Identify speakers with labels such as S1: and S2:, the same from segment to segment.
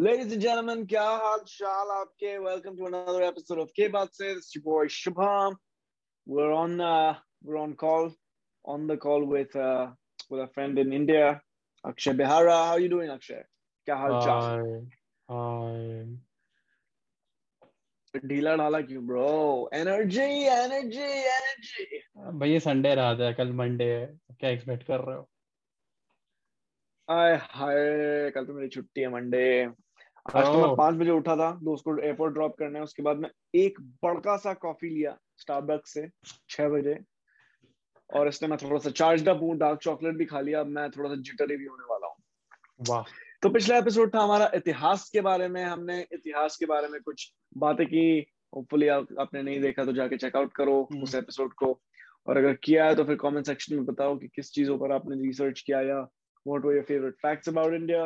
S1: Ladies and gentlemen, क्या हाल चाल आपके? Welcome to another episode of K Baat Se. It's your boy Shubham. We're on uh, we're on call on the call with uh, with a friend in India, Akshay Bihara. How are you doing, Akshay? क्या हाल चाल?
S2: Hi.
S1: ढीला ढाला क्यों bro energy energy energy
S2: भाई ये Sunday रात है कल मंडे है क्या एक्सपेक्ट कर रहे हो
S1: आय हाय कल तो मेरी छुट्टी है मंडे आज तो मैं पाँच बजे उठा था दोस्त को एयरपोर्ट ड्रॉप करने उसके बाद मैं एक बड़का सा कॉफ़ी लिया स्टारबक्स से छह बजे। और इसने मैं थोड़ा सा चार्ज अप हूँ डार्क चॉकलेट भी खा लिया अब मैं थोड़ा सा जिटरी भी होने वाला हूँ।
S2: वाह।
S1: तो पिछला एपिसोड था हमारा इतिहास के बारे में हमने इतिहास के बारे में कुछ बातें की। होपफुली आप, आपने नहीं देखा तो जाके चेकआउट करो
S2: हम्म।
S1: उस एपिसोड को। और अगर किया है तो फिर कमेंट सेक्शन में बताओ कि किस चीज़ों पर आपने रिसर्च किया या
S2: whatever your favourite facts about
S1: India.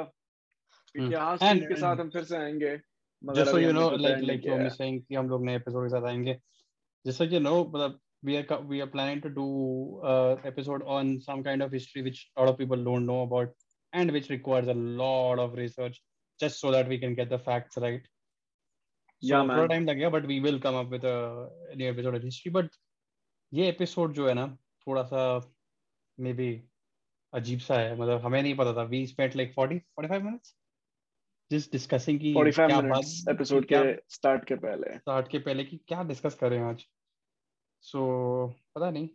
S2: थोड़ा सा हमें नहीं पता था। We spent like forty forty five minutes just discussing की
S1: 45
S2: क्या
S1: मिनट्स
S2: बात
S1: एपिसोड के स्टार्ट के पहले।
S2: स्टार्ट के पहले कि क्या डिस्कस करें आज? सो so, पता नहीं।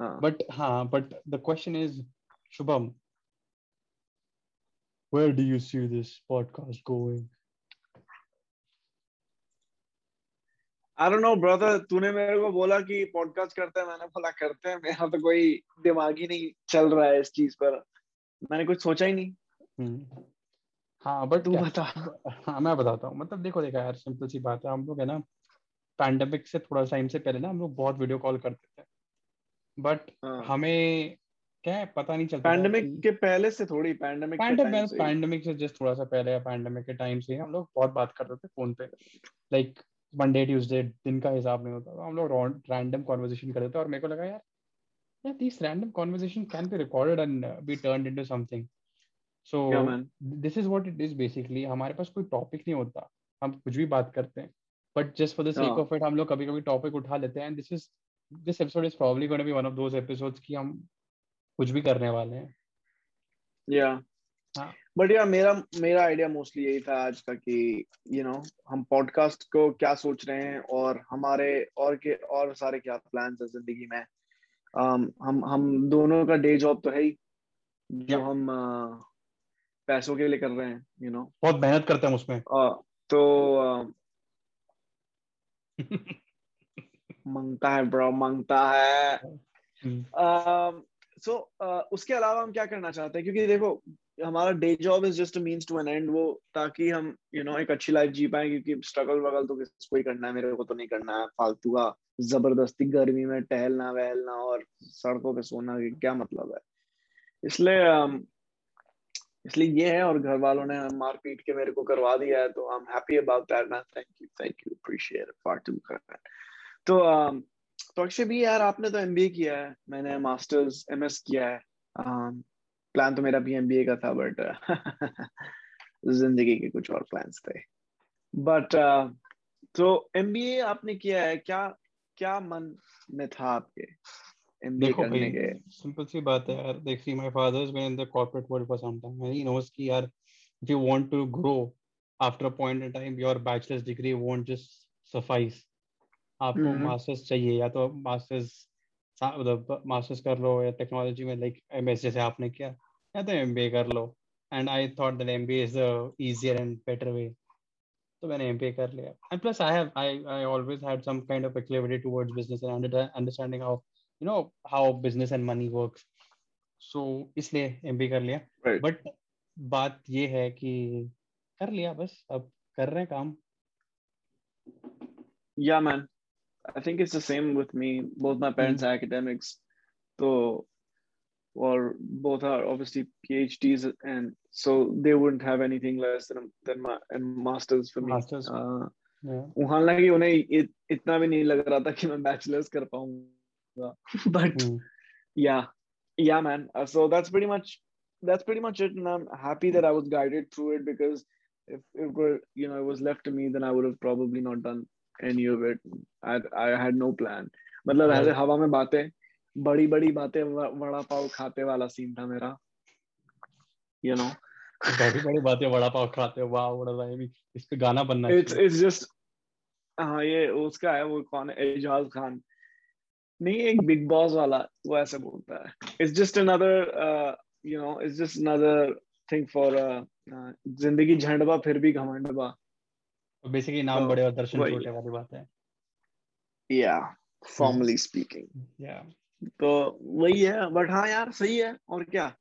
S2: बट हाँ but the question is Shubham where do you see this podcast going?
S1: I don't know brother तूने मेरे को बोला कि पॉडकास्ट करते हैं मैंने बोला करते हैं मेरा तो कोई दिमाग ही नहीं चल रहा है इस चीज़ पर। मैंने कुछ सोचा ही नहीं।
S2: हम्म। हाँ बट
S1: तू बता।
S2: हाँ मैं बताता हूँ। मतलब देखो देखा यार सिंपल सी बात है। हम लोग है ना पैंडेमिक से थोड़ा टाइम से पहले ना हम लोग बहुत वीडियो कॉल करते थे। बट
S1: हाँ।
S2: हमें क्या है पता नहीं चलता
S1: पैंडेमिक
S2: के
S1: पहले से थोड़ी पैंडेमिक
S2: पैंडेमिक
S1: से
S2: पैंडेमिक से जस्ट थोड़ा सा पहले या पैंडेमिक के टाइम से हम लोग बहुत बात करते थे फ़ोन पे। लाइक मंडे ट्यूसडे दिन का हिसाब नहीं होता हम लोग रैंडम कॉन्वर्सेशन करते थे। और मेरे को लगा यार यार this random conversation can be recorded and be turned into
S1: something so
S2: this is what it is basically हमारे पास कोई टॉपिक नहीं होता। हम कुछ भी बात करते हैं। But just for the
S1: sake.
S2: Of it हम लोग कभी कभी टॉपिक उठा लेते हैं। This is this episode is probably gonna be one of those episodes कि हम कुछ भी करने वाले हैं।
S1: या। बट यार मेरा मेरा आइडिया मोस्टली यही था आज का कि यू नो हम पॉडकास्ट को क्या सोच रहे हैं और हमारे और के और सारे क्या प्लान्स है ज़िंदगी में। Um, हम हम दोनों का डे जॉब तो है ही। जो हम पैसों के लिए कर रहे हैं यू you नो know?
S2: बहुत मेहनत करते हैं उसमें।
S1: आ, तो माँगता है ब्रो माँगता है।
S2: हम्म,
S1: सो उसके अलावा हम क्या करना चाहते हैं? क्योंकि देखो हमारा day job is just means to an end वो ताकि हम यू you नो know, एक अच्छी लाइफ जी पाए क्योंकि स्ट्रगल वगल तो किसको ही करना है मेरे को तो नहीं करना है। फालतू का ज़बरदस्ती गर्मी में टहलना वहलना और सड़कों पे सोना क्या मतलब है? इसलिए um, इसलिए ये है और घर वालों ने मार पीट के मेरे को करवा दिया है तो I am happy about that man thank you thank you appreciate far too तो um, तो अक्षय भी यार आपने तो एमबीए किया है मैंने मास्टर्स एमएस किया है प्लान तो मेरा भी एमबीए का था बट ज़िंदगी के कुछ और प्लान्स थे। बट तो एमबीए आपने किया है क्या क्या मन में था आपके?
S2: देखो
S1: करने के।
S2: भाई सिंपल सी बात है यार। देख see my father is been in the corporate world for some time he knows कि यार if you want to grow after a point in time your bachelors degree won't just suffice आपको
S1: hmm.
S2: Masters चाहिए या तो masters मतलब masters कर लो या technology में लाइक एमएस जैसे आपने किया या तो एमबीए कर लो। And I thought that MBA is the easier and better way तो मैंने एमबीए कर लिया। And plus I have I I always had some kind of proclivity towards business and understanding how you know how business and money work so इसलिए M कर लिया।
S1: But
S2: right. बात ये है कि कर लिया बस अब कर रहे हैं काम।
S1: या man I think it's the same with me both my parents academics तो और both are obviously PhDs and so they wouldn't have anything less than than my and masters for me हाँ
S2: वहाँ
S1: लगे उन्हें इतना भी नहीं लग रहा था कि मैं बैचलर्स कर पाऊँगा but
S2: Hmm.
S1: yeah yeah man uh, so that's pretty much that's pretty much it and i'm happy that i was guided through it because if it were you know it was left to me then i would have probably not done any of it i i had no plan मतलब ऐसे हवा में बातें बड़ी बड़ी बातें वड़ा पाव खाते वाला सीन था मेरा you know
S2: बड़ी बड़ी बातें वड़ा पाव खाते हो वाह वड़ा भाई इस पे गाना बनना
S1: it's it's just हाँ ये उसका है वो कौन है एजाज खान नहीं एक बिग बॉस वाला वो ऐसे बोलता है। It's just another you know it's just another thing for ज़िंदगी झंडबा फिर भी घमंडबा
S2: बेसिकली नाम बड़े और दर्शन छोटे वाली बात है।
S1: या फॉर्मली स्पीकिंग या तो वही है बट हाँ यार सही है और क्या?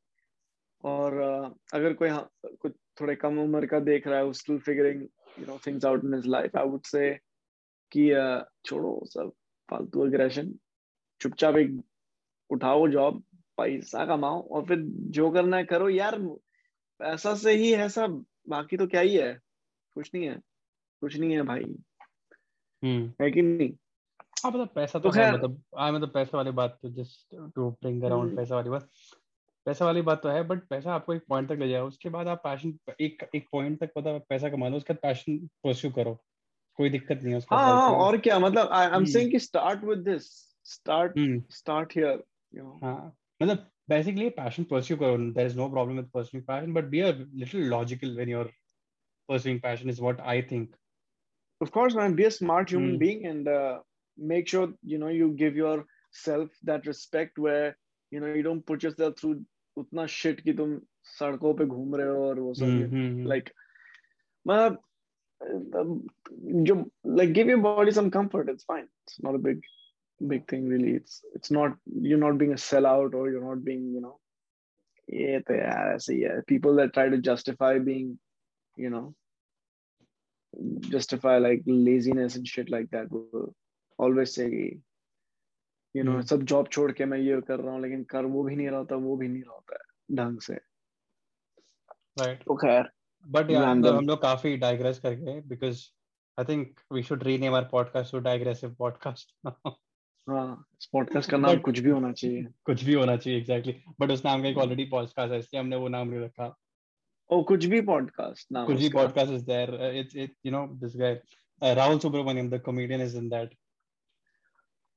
S1: और uh, अगर कोई हाँ, कुछ थोड़े कम उम्र का देख रहा है still figuring you know things out in his life I would say कि uh, छोड़ो सब फालतू एग्रेशन चुपचाप एक उठाओ जॉब पैसा कमाओ और फिर जो करना है करो। यार पैसा से ही है सब बाकी तो क्या ही है? कुछ नहीं है। कुछ नहीं है भाई।
S2: हम्म।
S1: है कि नहीं?
S2: हाँ मतलब पैसा तो, तो है मतलब आई मतलब पैसे वाली बात तो जस्ट टू ब्रिंग अराउंड पैसा वाली बात। पैसा वाली बात तो है बट पैसा आपको एक पॉइंट तक ले जाएगा। उसके बाद आप पैशन एक एक पॉइंट तक पता पैसा कमा लो उसके बाद पैशन परस्यू करो। कोई दिक्कत नहीं है उसका।
S1: हाँ, हाँ और क्या मतलब आई एम सेइंग कि start with this start mm. start here you know
S2: हाँ मतलब basically passion pursue करो there is no problem with pursuing passion but be a little logical when you're pursuing passion is what I think
S1: of course man be a smart human mm. being and uh, make sure you know you give yourself that respect where you know you don't put yourself through उतना shit कि तुम सड़कों पे घूम रहे हो और वो सब like मतलब जो like give your body some comfort it's fine it's not a big big thing really it's it's not you're not being a sellout or you're not being you know yeah, yeah, so yeah people that try to justify being you know justify like laziness and shit like that will always say you know सब job छोड़ के मैं ये कर रहा हूँ लेकिन कर वो भी नहीं रहा होता वो भी नहीं रहा होता है ढंग से
S2: राइट
S1: तो खैर
S2: बट यार हम लोग काफी डाइग्रेस कर गए because I think we should rename our podcast to digressive podcast
S1: हाँ पॉडकास्ट का नाम कुछ भी होना चाहिए।
S2: कुछ भी होना चाहिए एग्जैक्टली बट उस नाम का एक ऑलरेडी पॉडकास्ट है इसलिए हमने वो नाम नहीं रखा।
S1: ओ कुछ भी पॉडकास्ट नाम
S2: कुछ भी podcast is there it's it you know this guy Rahul Subramanian the comedian is in that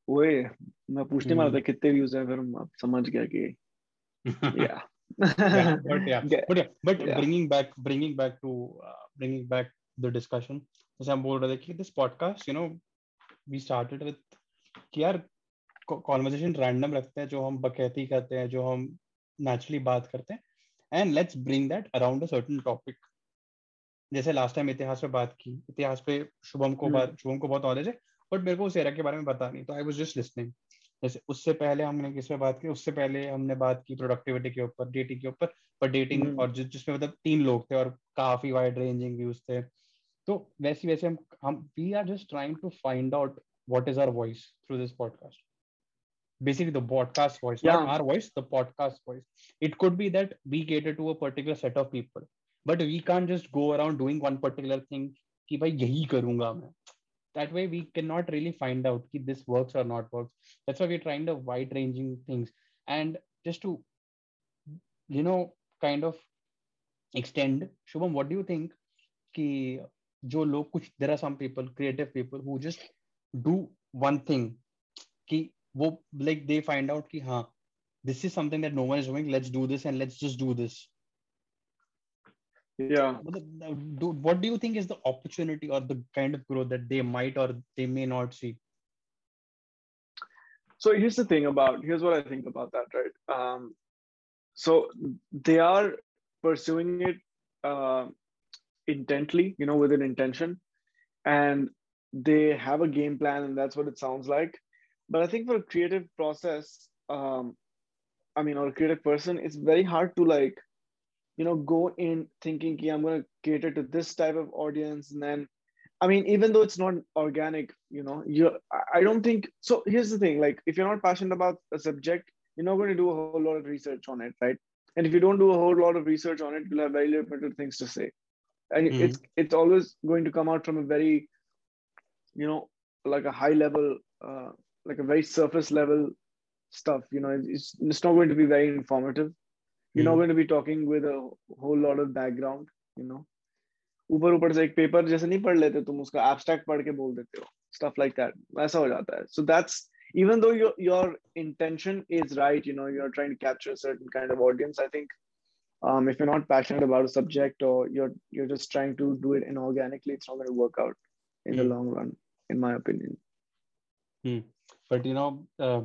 S1: ओए मैं पूछने वाला था hmm. कितने व्यूज़ हैं फिर आप समझ गया कि या।
S2: But yeah. but yeah but yeah. bringing back bringing back to uh, bringing back the discussion जैसे हम बोल रहे थे कि this podcast you know we started with कि यार कॉन्वर्जेशन रैंडम रखते हैं जो हम बकैती करते हैं जो हम नेचुरली बात करते हैं। And let's bring that around a certain topic जैसे लास्ट टाइम इतिहास पे बात की इतिहास पे शुभम को बात शुभम को बहुत नॉलेज है बट मेरे को उस एरा के बारे में पता नहीं तो आई वाज जस्ट लिसनिंग जैसे उससे पहले हमने किस पे बात की? उससे पहले हमने बात की प्रोडक्टिविटी के ऊपर डेटिंग के ऊपर पर डेटिंग और जिसमें मतलब तीन लोग थे और काफ़ी वाइड रेंजिंग व्यूज़ थे। तो वैसे वैसे हम हम we are just trying to find out what is our voice through this podcast basically the podcast voice yeah. not our voice the podcast voice it could be that we cater to a particular set of people but we can't just go around doing one particular thing कि भाई यही करूंगा मैं that way we cannot really find out if this works or not works that's why we're trying the wide ranging things and just to you know kind of extend shubham what do you think कि जो लोग कुछ there are some people creative people who just do one thing कि वो like they find out कि हाँ this is something that no one is doing let's do this and let's just do this
S1: yeah
S2: do, what do you think is the opportunity or the kind of growth that they might or they may not see
S1: so here's the thing about here's what i think about that right um, so they are pursuing it uh, intently you know with an intention and they have a game plan and that's what it sounds like. But i think for a creative process um i mean or a creative person it's very hard to like you know go in thinking yeah, i'm going to cater to this type of audience and then i mean even though it's not organic you know you i don't think so here's the thing like if you're not passionate about a subject you're not going to do a whole lot of research on it right? And if you don't do a whole lot of research on it you'll have very limited things to say. And mm-hmm. it's it's always going to come out from a very you know like a high level uh, like a very surface level stuff you know it's, it's not going to be very informative you're mm. not hmm. going to be talking with a whole lot of background you know ऊपर ऊपर से एक paper जैसे नहीं पढ़ लेते तुम उसका एब्स्ट्रैक्ट पढ़ के बोल देते हो stuff like that वैसा हो जाता है so that's even though your your intention is right you know you're trying to capture a certain kind of audience i think um, if you're not passionate about a subject or you're you're just trying to do it inorganically it's not going to work out in the
S2: Hmm.
S1: long run in my opinion
S2: but you know uh,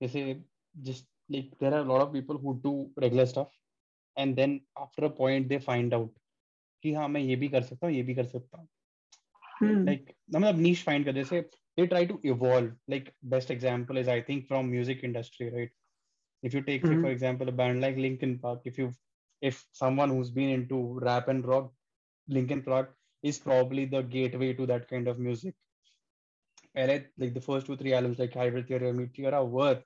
S2: they say just like there are a lot of people who do regular stuff and then after a point they find out कि हाँ मैं ये भी कर सकता हूँ ये भी कर सकता हूँ like मतलब niche find कर जैसे they try to evolve like best example is I think from music industry right if you take say,
S1: Mhm.
S2: for example a band like Linkin Park if you if someone who's been into rap and rock Linkin Park is probably the gateway to that kind of music and it, like the first two three albums like Hybrid Theory or Meteora were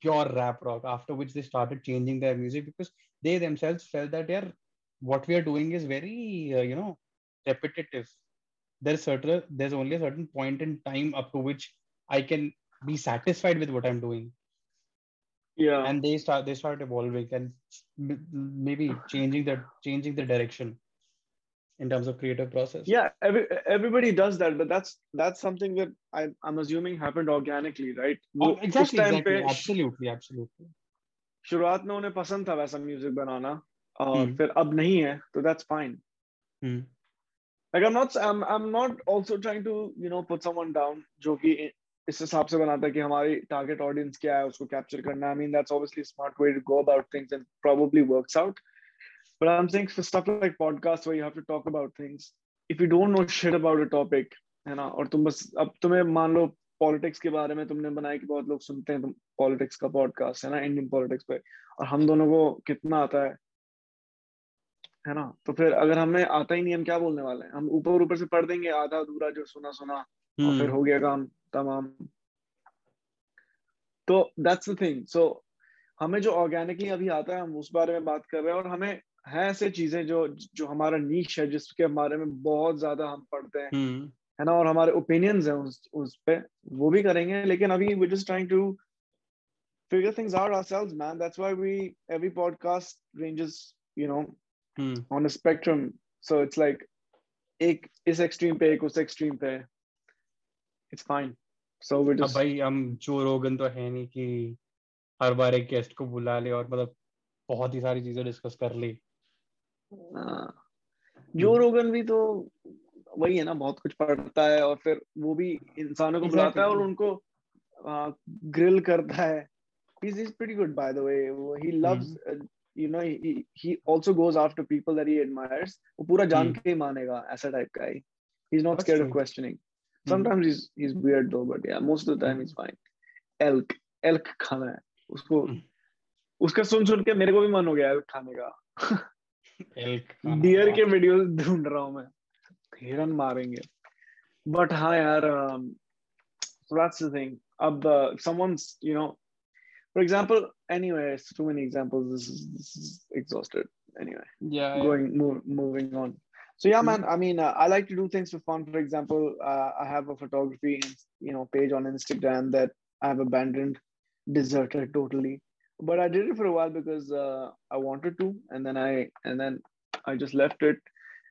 S2: pure rap rock after which they started changing their music because they themselves felt that yeah what we are doing is very uh, you know repetitive. There's certain there's only a certain point in time up to which i can be satisfied with what i'm doing.
S1: Yeah.
S2: And they start they start evolving and maybe changing the changing the direction in terms of creative process
S1: yeah every, everybody does that but that's that's something that I, i'm assuming happened organically right
S2: Oh,
S1: वो उस
S2: exactly
S1: time
S2: exactly
S1: पे
S2: absolutely absolutely
S1: शुरुआत में उन्हें पसंद था वैसा music बनाना और
S2: हम्म।
S1: फिर अब नहीं है तो that's fine
S2: Hmm.
S1: like i'm not i'm i'm not also trying to you know put someone down जो कि इस हिसाब से बनाता है कि हमारी टारगेट ऑडियंस क्या है उसको कैप्चर करना I mean that's obviously smart way to go about things and probably works out but i'm saying for stuff like podcasts where you have to talk about things if you don't know shit about a topic है ना और तुम बस अब तुम्हें मान लो politics के बारे में तुमने बनाया कि बहुत लोग सुनते हैं तुम पॉलिटिक्स का पॉडकास्ट है ना इंडियन पॉलिटिक्स पे और हम दोनों को कितना आता है है ना तो फिर अगर हमें आता ही नहीं हम क्या बोलने वाले हैं? हम ऊपर ऊपर से पढ़ देंगे आधा अधूरा जो सुना सुना और फिर
S2: Hmm.
S1: हो गया काम तमाम। तो दैट्स द थिंग सो हमें जो ऑर्गेनिकली अभी आता है हम उस बारे में बात कर रहे हैं और हमें है ऐसे चीज़ें जो जो हमारा नीच है जिसके बारे में बहुत ज़्यादा हम पढ़ते हैं
S2: Hmm.
S1: है ना? और हमारे ओपिनियंस हैं उस उस पे वो भी करेंगे लेकिन अभी we just trying to figure things out ourselves man. That's why we every podcast ranges you know
S2: Hmm.
S1: on a spectrum. So it's like एक इस एक्सट्रीम पे एक उस एक्सट्रीम पे it's fine. So we're
S2: अब भाई हम जो रोगन तो है नहीं कि हर बार एक गेस्ट को बुला ले और मतलब बहुत ही सारी चीज़ें डिस्कस कर ली।
S1: जो रोगन भी तो वही है ना बहुत कुछ पढ़ता है और फिर वो भी इंसानों को बुलाता है और. उनको ग्रिल करता है he's, he's pretty good by the way he loves uh, you know he, he also goes after people that he admires वो पूरा जान
S2: Hmm.
S1: के ही मानेगा ऐसा टाइप का ही he's not
S2: That's
S1: scared of questioning sometimes he's he's weird though but yeah most of the time he's fine elk elk खाना है उसको
S2: Hmm.
S1: उसका सुन सुन के मेरे को भी मन हो गया elk खाने का डियर
S2: वाह।
S1: के वीडियोस ढूंढ रहा हूँ मैं हिरन मारेंगे बट हाँ यार um, so that's the thing अब uh, someone's you know for example anyway it's too many examples this is, this is exhausted anyway
S2: Yeah, yeah.
S1: going move, moving on so yeah
S2: Hmm.
S1: man i mean uh, i like to do things for fun for example uh, i have a photography you know page on instagram that i have abandoned deserted totally but i did it for a while because uh, i wanted to and then i and then i just left it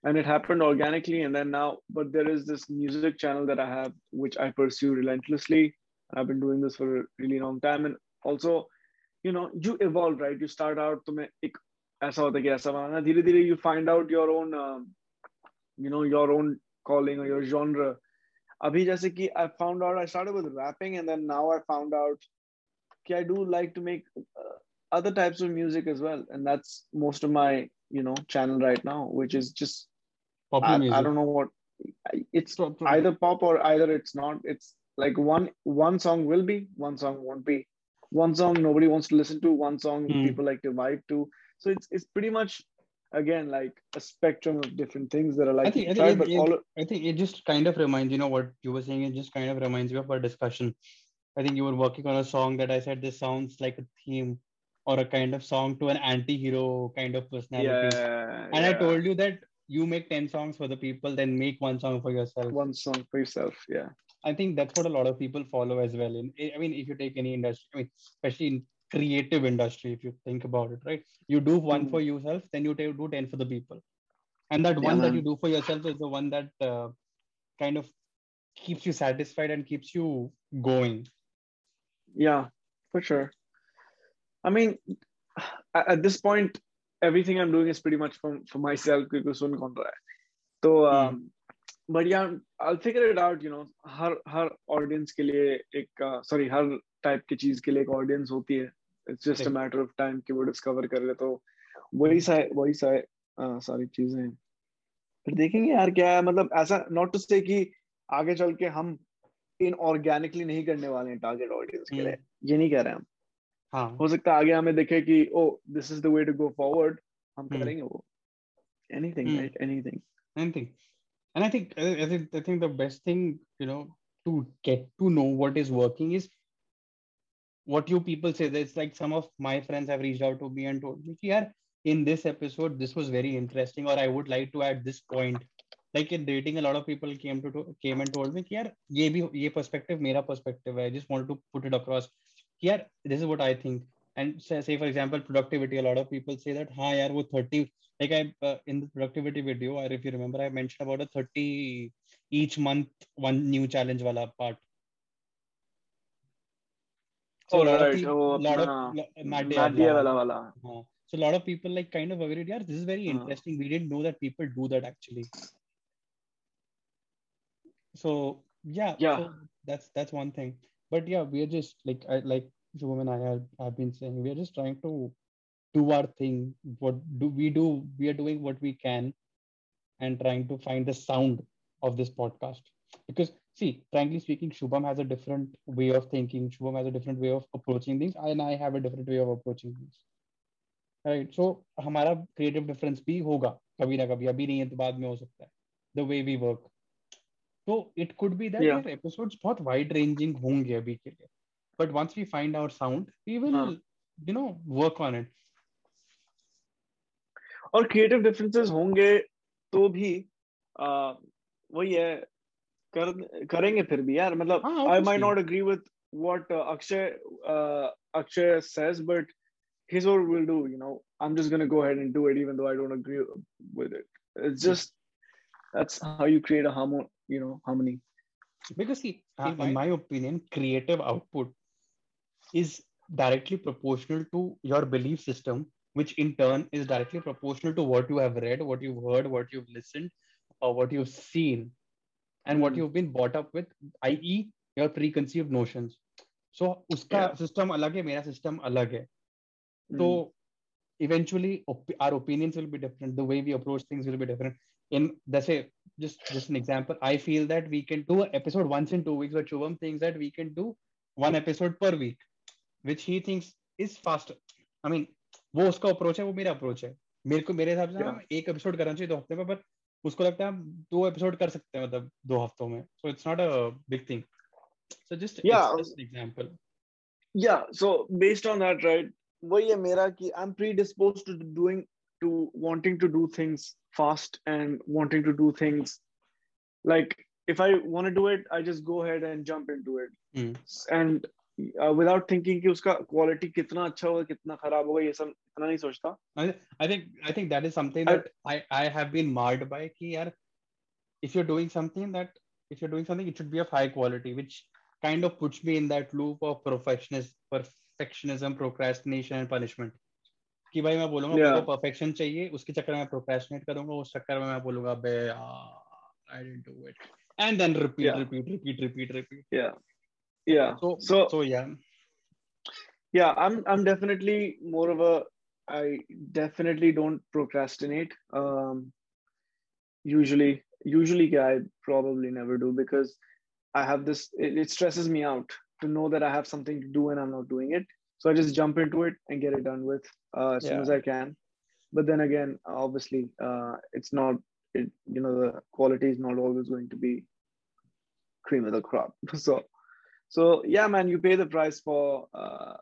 S1: and it happened organically and then now but there is this music channel that i have which i pursue relentlessly i've been doing this for a really long time and also you know you evolve right you start out तुम्हें एक ऐसा होता है कि ऐसा बनाना धीरे धीरे you find out your own um, you know your own calling or your genre अभी जैसे कि I found out I started with rapping and then now I found out कि I do like to make uh, other types of music as well and that's most of my you know channel right now which is just
S2: Popular
S1: I,
S2: music.
S1: I don't know what it's
S2: so-
S1: either pop or either it's not it's like one one song will be one song won't be one song nobody wants to listen to one song
S2: Hmm.
S1: people like to vibe to so it's it's pretty much again like a spectrum of different things that are like
S2: I think, I
S1: try,
S2: think,
S1: but
S2: it,
S1: all
S2: I think it just kind of reminds you know what you were saying. It just kind of reminds me of our discussion. I think you were working on a song that I said this sounds like a theme or a kind of song to an anti-hero kind of personality.
S1: yeah
S2: and I told you that you make 10 songs for the people, then make one song for yourself.
S1: one song for yourself yeah
S2: I think that's what a lot of people follow as well. In I mean, if you take any industry, I mean, especially in creative industry, if you think about it, right? You do one
S1: Hmm.
S2: for yourself, then you do 10 for the people. and that
S1: Yeah,
S2: one that you do for yourself is the one that uh, kind of keeps you satisfied and keeps you going
S1: Yeah, for sure. I mean, at this point, everything I'm doing is pretty much for for myself रहा है. तो um, but yeah, I'll figure it out. You know, हर हर audience के लिए एक uh, sorry हर type की चीज़ के लिए एक audience होती है. It's just a
S2: Right.
S1: matter of time कि वो discover कर ले तो वही सा वही सा uh, सारी चीज़ें हैं. फिर देखेंगे यार क्या है मतलब ऐसा not to say कि आगे चल के हम इनऑर्गेनिकली नहीं करने वाले हैं टारगेट ऑडियंस के लिए ये नहीं कह रहे हम
S2: हाँ
S1: हो सकता है आगे हमें दिखे कि ओ this is the way to go forward हम
S2: Hmm.
S1: करेंगे वो anything
S2: Hmm.
S1: Right anything
S2: anything and i think I, I think i think the best thing you know to get to know what is working is what you people say there's like some of my friends have reached out to me and told me yeah in this episode this was very interesting or i would like to add this point like in dating a lot of people came to came and told me yaar ye bhi ye perspective mera perspective hai. I just wanted to put it across. Here this is what i think. And say, say for example productivity a lot of people say that ha yaar wo 30 like i uh, in the productivity video or if you remember i mentioned about a 30 each month one new challenge wala part. So so a lot of people like kind of agreed yeah this is very
S1: uh-huh.
S2: interesting. We didn't know that people do that actually so yeah
S1: Yeah.
S2: so that's that's one thing but yeah we're just like I, like Shubham and I have, have been saying we're just trying to do our thing what do we do we are doing what we can and trying to find the sound of this podcast because see frankly speaking Shubham has a different way of thinking Shubham has a different way of approaching things and I have a different way of approaching things right so हमारा creative difference भी होगा कभी ना कभी अभी नहीं है तो बाद में हो सकता है द वे वी वर्क तो it could be that
S1: Yeah.
S2: यार एपिसोड्स बहुत वाइड रेंजिंग होंगे अभी के लिए but once we find our sound we will
S1: हाँ.
S2: You know work on it
S1: और क्रिएटिव डिफरेंसेस होंगे तो भी आ, वही है कर करेंगे फिर भी यार मतलब
S2: हाँ,
S1: I might
S2: obviously.
S1: Not agree with what Akshay Akshay says but here's what we'll do you know i'm just going to go ahead and do it even though i don't agree with it it's just that's how you create a harmony you know harmony
S2: because see
S1: In
S2: in
S1: my-
S2: my opinion creative output is directly proportional to your belief system which in turn is directly proportional to what you have read what you've heard what you've listened or what you've seen and what
S1: Hmm.
S2: you've been brought up with i.e your preconceived notions so uska
S1: Yeah.
S2: system alag hai mera system alag hai
S1: Mm.
S2: so eventually op- our opinions will be different the way we approach things will be different in let's say just just an example i feel that we can do an episode once in two weeks but shubham thinks that we can do one episode per week which he thinks is faster i mean वो उसका approach है वो मेरा approach है मेरे को मेरे हिसाब से एक एपिसोड करना चाहिए दो हफ़्ते में पर उसको लगता है हम दो एपिसोड कर सकते हैं मतलब दो हफ्तों में so it's not a big thing so just
S1: Yeah.
S2: Just example
S1: yeah so based on that right वही है मेरा कि i'm predisposed to doing to wanting to do things fast and wanting to do things like if i want to do it i just go ahead and jump into it
S2: Hmm.
S1: and uh, without thinking कि उसका quality कितना अच्छा होगा कितना खराब होगा ये सब इतना नहीं सोचता
S2: I, I think I think that is something
S1: I-
S2: that I, I have been marred by कि यार if you're doing something that if you're doing something it should be of high quality which kind of puts me in that loop of perfectionism perfectionism procrastination and punishment कि भाई मैं बोलूंगा मेरे
S1: Yeah.
S2: को perfection चाहिए उसके चक्कर में मैं procrastinate करूंगा उस चक्कर में मैं बोलूंगा बे I didn't do it and then repeat
S1: Yeah.
S2: repeat repeat repeat repeat
S1: yeah yeah
S2: so
S1: so
S2: so yeah
S1: yeah i'm i'm definitely more of a i definitely don't procrastinate um usually usually yeah, i probably never do because i have this it, it stresses me out to know that i have something to do and i'm not doing it So I just jump into it and get it done with uh, as yeah. soon as I can. But then again, obviously, uh, it's not it, you know the quality is not always going to be cream of the crop. So so yeah, man, you pay the price for uh,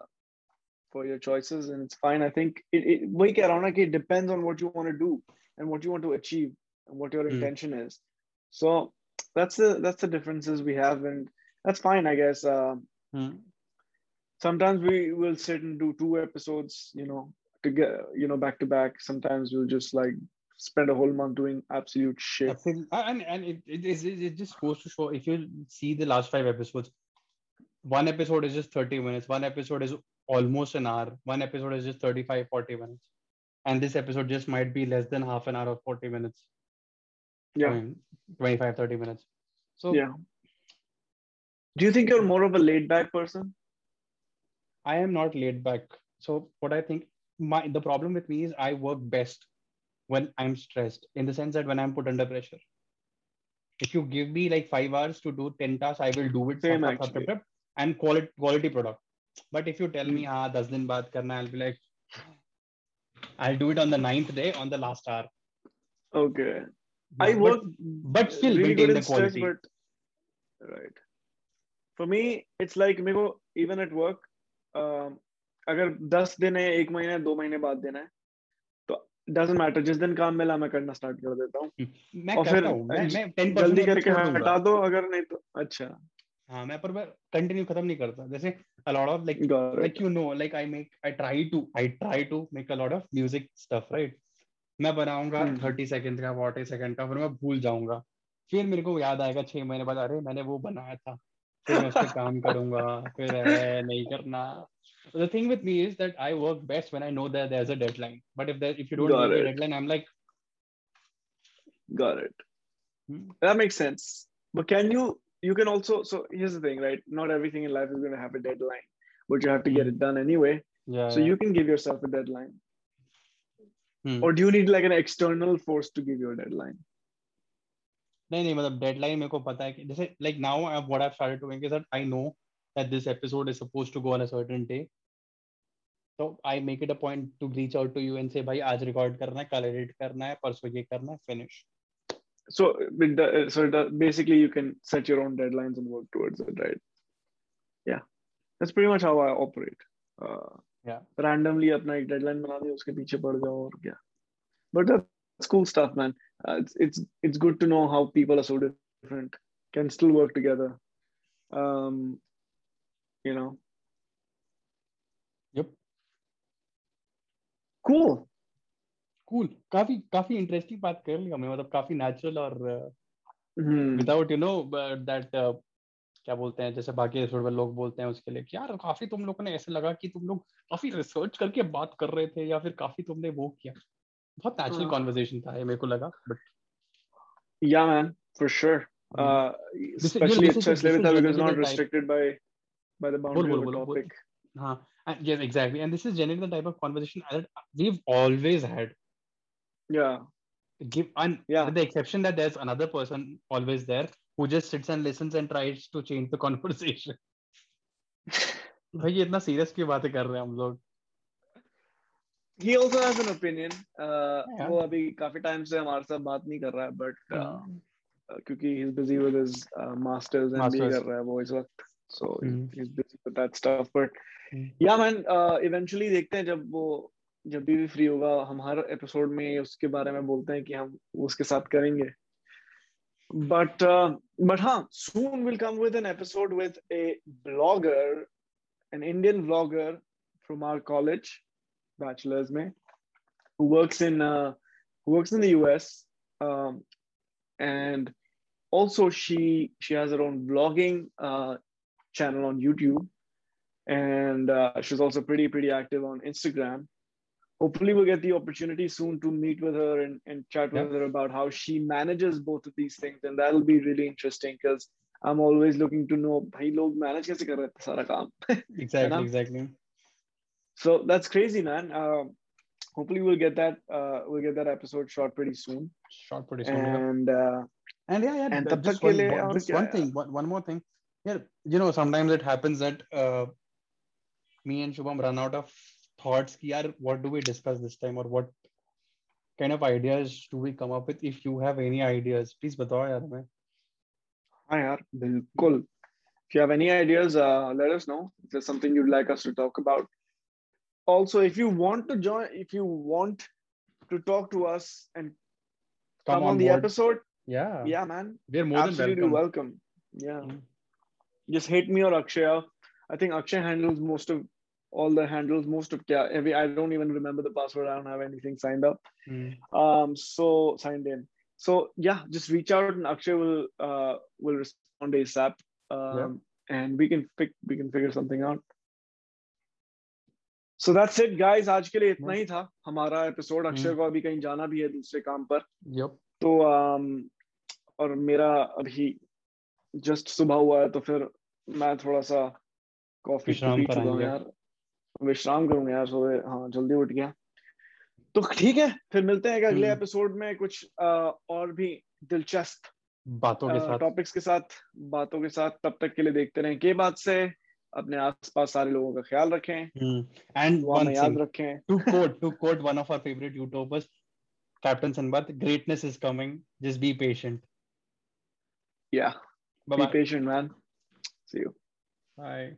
S1: for your choices, and it's fine. I think it it, it depends on what you want to do and what you want to achieve and what your
S2: hmm.
S1: intention is. So that's the that's the differences we have, and that's fine, I guess. Uh,
S2: mm
S1: sometimes we will sit and do two episodes you know to get you know back to back sometimes we'll just like spend a whole month doing absolute shit.
S2: Absolutely. And and it, it is it just goes to show if you see the last five episodes, one episode is just 30 minutes, one episode is almost an hour, one episode is just 35, 40 minutes. And this episode just might be less than half an hour or 40 minutes.
S1: Yeah.
S2: I mean, 25, 30 minutes. So
S1: Yeah. Do you think you're more of a laid back person?
S2: I am not laid back. So what I think my the problem with me is I work best when I'm stressed, in the sense that when I'm put under pressure. If you give me like five hours to do 10 tasks, I will do it
S1: Same up,
S2: up, up, and quality quality product. But if you tell me, ah, 10 din baad karna, I'll be like, I'll do it on the ninth day on the last hour.
S1: Okay. I
S2: but,
S1: work,
S2: but still
S1: really
S2: maintain the
S1: quality. Stress, but, right. For me, it's like even at work, अगर दस दिन है एक महीने दो महीने बाद देना है तो doesn't matter जिस दिन काम मिला मैं करना स्टार्ट कर देता हूँ। और फिर
S2: मैं मैं
S1: जल्दी करके हटा दो अगर नहीं तो अच्छा।
S2: हाँ मैं पर मैं कंटिन्यू खत्म नहीं करता। जैसे a lot of like
S1: got it.
S2: like you know like i make i try to i try to make a lot of music stuff right? मैं बनाऊँगा
S1: हम्म।
S2: थर्टी सेकंड का फोर्टी सेकंड का फिर मैं भूल जाऊँगा। फिर मेरे को याद आएगा छह महीने बाद अरे मैंने वो बनाया था। फिर मैं उस पर काम करूंगा फिर अरे नहीं करना the thing with me is that I work best when I know that there's a deadline. But if there, if you don't
S1: Got
S2: give me a
S1: it.
S2: deadline, I'm like,
S1: Got it.
S2: hmm,
S1: That makes sense. But can you you can also so here's the thing, right? Not everything in life is gonna have a deadline, but you have to get it done anyway.
S2: yeah.
S1: So
S2: yeah.
S1: you can give yourself a deadline.
S2: Hmm.
S1: Or do you need like an external force to give you a deadline?
S2: नहीं नहीं मतलब deadline मेरे को पता है कि जैसे like now I what I started doing is that I know that this episode is supposed to go on a certain day तो I make it a point to reach out to you and say भाई आज record करना है कल edit करना है परसों ये करना है finish
S1: So it, do- so does- basically you can set your own deadlines and work towards it, right? Yeah, that's pretty much how I operate. Uh,
S2: Yeah.
S1: Randomly अपना एक deadline बना दिया उसके पीछे पड़ जाओ और क्या. But that's cool stuff, man. Uh, it's it's it's good to know how people are so different can still work together. Um, you know.
S2: Yep.
S1: Cool.
S2: Cool काफ़ी काफ़ी इंटरेस्टिंग बात कर ली हमने मतलब काफ़ी नेचुरल और. विदाउट यू नो दैट क्या बोलते हैं जैसे बाकी एपिसोड में लोग बोलते हैं उसके लिए कि यार काफ़ी तुम लोगों ने ऐसे लगा कि तुम लोग काफ़ी रिसर्च करके बात कर रहे थे या फिर काफ़ी तुमने वो किया बहुत नेचुरल
S1: हाँ।
S2: कॉन्वर्सेशन था ये मेरे को लगा
S1: but. Uh,
S2: is
S1: because it's
S2: genuinely
S1: not
S2: the type-
S1: restricted by by the boundary
S2: बोल,
S1: of a
S2: बोल, बोल.
S1: topic.
S2: हाँ yes exactly and this is generally the type of conversation that we've always had
S1: Yeah,
S2: give and
S1: Yeah.
S2: with the exception that there's another person always there who just sits and listens and tries to change the conversation भाई ये इतना serious क्यों बातें कर रहे हैं हम लोग
S1: he also has an opinion. Uh,
S2: Yeah.
S1: वो अभी काफ़ी टाइम से हमारे साथ बात नहीं कर रहा है, but uh, uh, क्योंकि he's busy with his uh, masters and
S2: Masters.
S1: कर रहा है वो इस वक्त, so
S2: Hmm.
S1: he's busy with that stuff. But
S2: Hmm.
S1: yeah, man, uh, eventually देखते हैं जब वो जब भी फ्री होगा हम हर एपिसोड में उसके बारे में बोलते हैं कि हम उसके साथ करेंगे. But uh, but हाँ, soon we'll come with an episode with a blogger, an Indian vlogger from our college, bachelor's में, who works in uh, who works in the US, um, and also she she has her own vlogging uh, channel on YouTube, and uh, she's also pretty pretty active on Instagram. Hopefully, we'll get the opportunity soon to meet with her and, and chat with her about how she manages both of these things, and that'll be really interesting because I'm always looking to know भाई लोग manage कैसे कर रहे हैं सारा काम.
S2: exactly
S1: know?
S2: exactly
S1: So that's crazy, man. Um, hopefully, we'll get that. Uh, we'll get that episode shot pretty soon.
S2: short pretty soon yeah.
S1: And uh,
S2: and yeah yeah
S1: and
S2: th-
S1: तब
S2: just
S1: तक के
S2: one,
S1: लिए
S2: one,
S1: और
S2: just
S1: क्या
S2: one thing one, one more thing yeah you know sometimes it happens that uh, me and Shubham run out of thoughts ki, yaar, what do we discuss this time or what kind of ideas do we come up with if you have any ideas please batao yaar हमें
S1: हाँ यार बिल्कुल. If you have any ideas, uh, let us know. If there's something you'd like us to talk about. also, if you want to join, if you want to talk to us and come, on, the
S2: board.
S1: episode,
S2: yeah
S1: yeah, man,
S2: we're more
S1: absolutely
S2: than welcome
S1: welcome. Yeah,
S2: Mm.
S1: just hit me or Akshaya. I think Akshay handles most of all the handles, most of yeah, every I don't even remember the password. I don't have anything signed up.
S2: Mm.
S1: Um, so signed in. So yeah, just reach out and Akshay will uh will respond ASAP. Um,
S2: Yeah.
S1: and we can pick we can figure something out. So that's it, guys. आज के लिए इतना ही था। हमारा episode Akshay को अभी कहीं जाना भी है दूसरे काम पर।
S2: Yep.
S1: तो um, और मेरा अभी जस्ट सुबह हुआ है तो फिर मैं थोड़ा सा कॉफ़ी
S2: विश्राम
S1: पी चुका हूँ यार। विश्राम करूँगा यार सुबह। हाँ जल्दी उठ गया। तो ठीक है फिर मिलते हैं अगले। एपिसोड में कुछ uh, और भी दिलचस्प
S2: बातों के साथ।
S1: टॉपिक्स के साथ बातों के साथ। तब तक के लिए देखते रहें। के बात से? अपने आसपास सारे लोगों का ख्याल रखें।
S2: एंड
S1: वन याद रखें।
S2: To quote to quote one of our favourite youtubers captain सनबर्थ greatness is coming just be patient
S1: yeah
S2: be
S1: patient man see you
S2: bye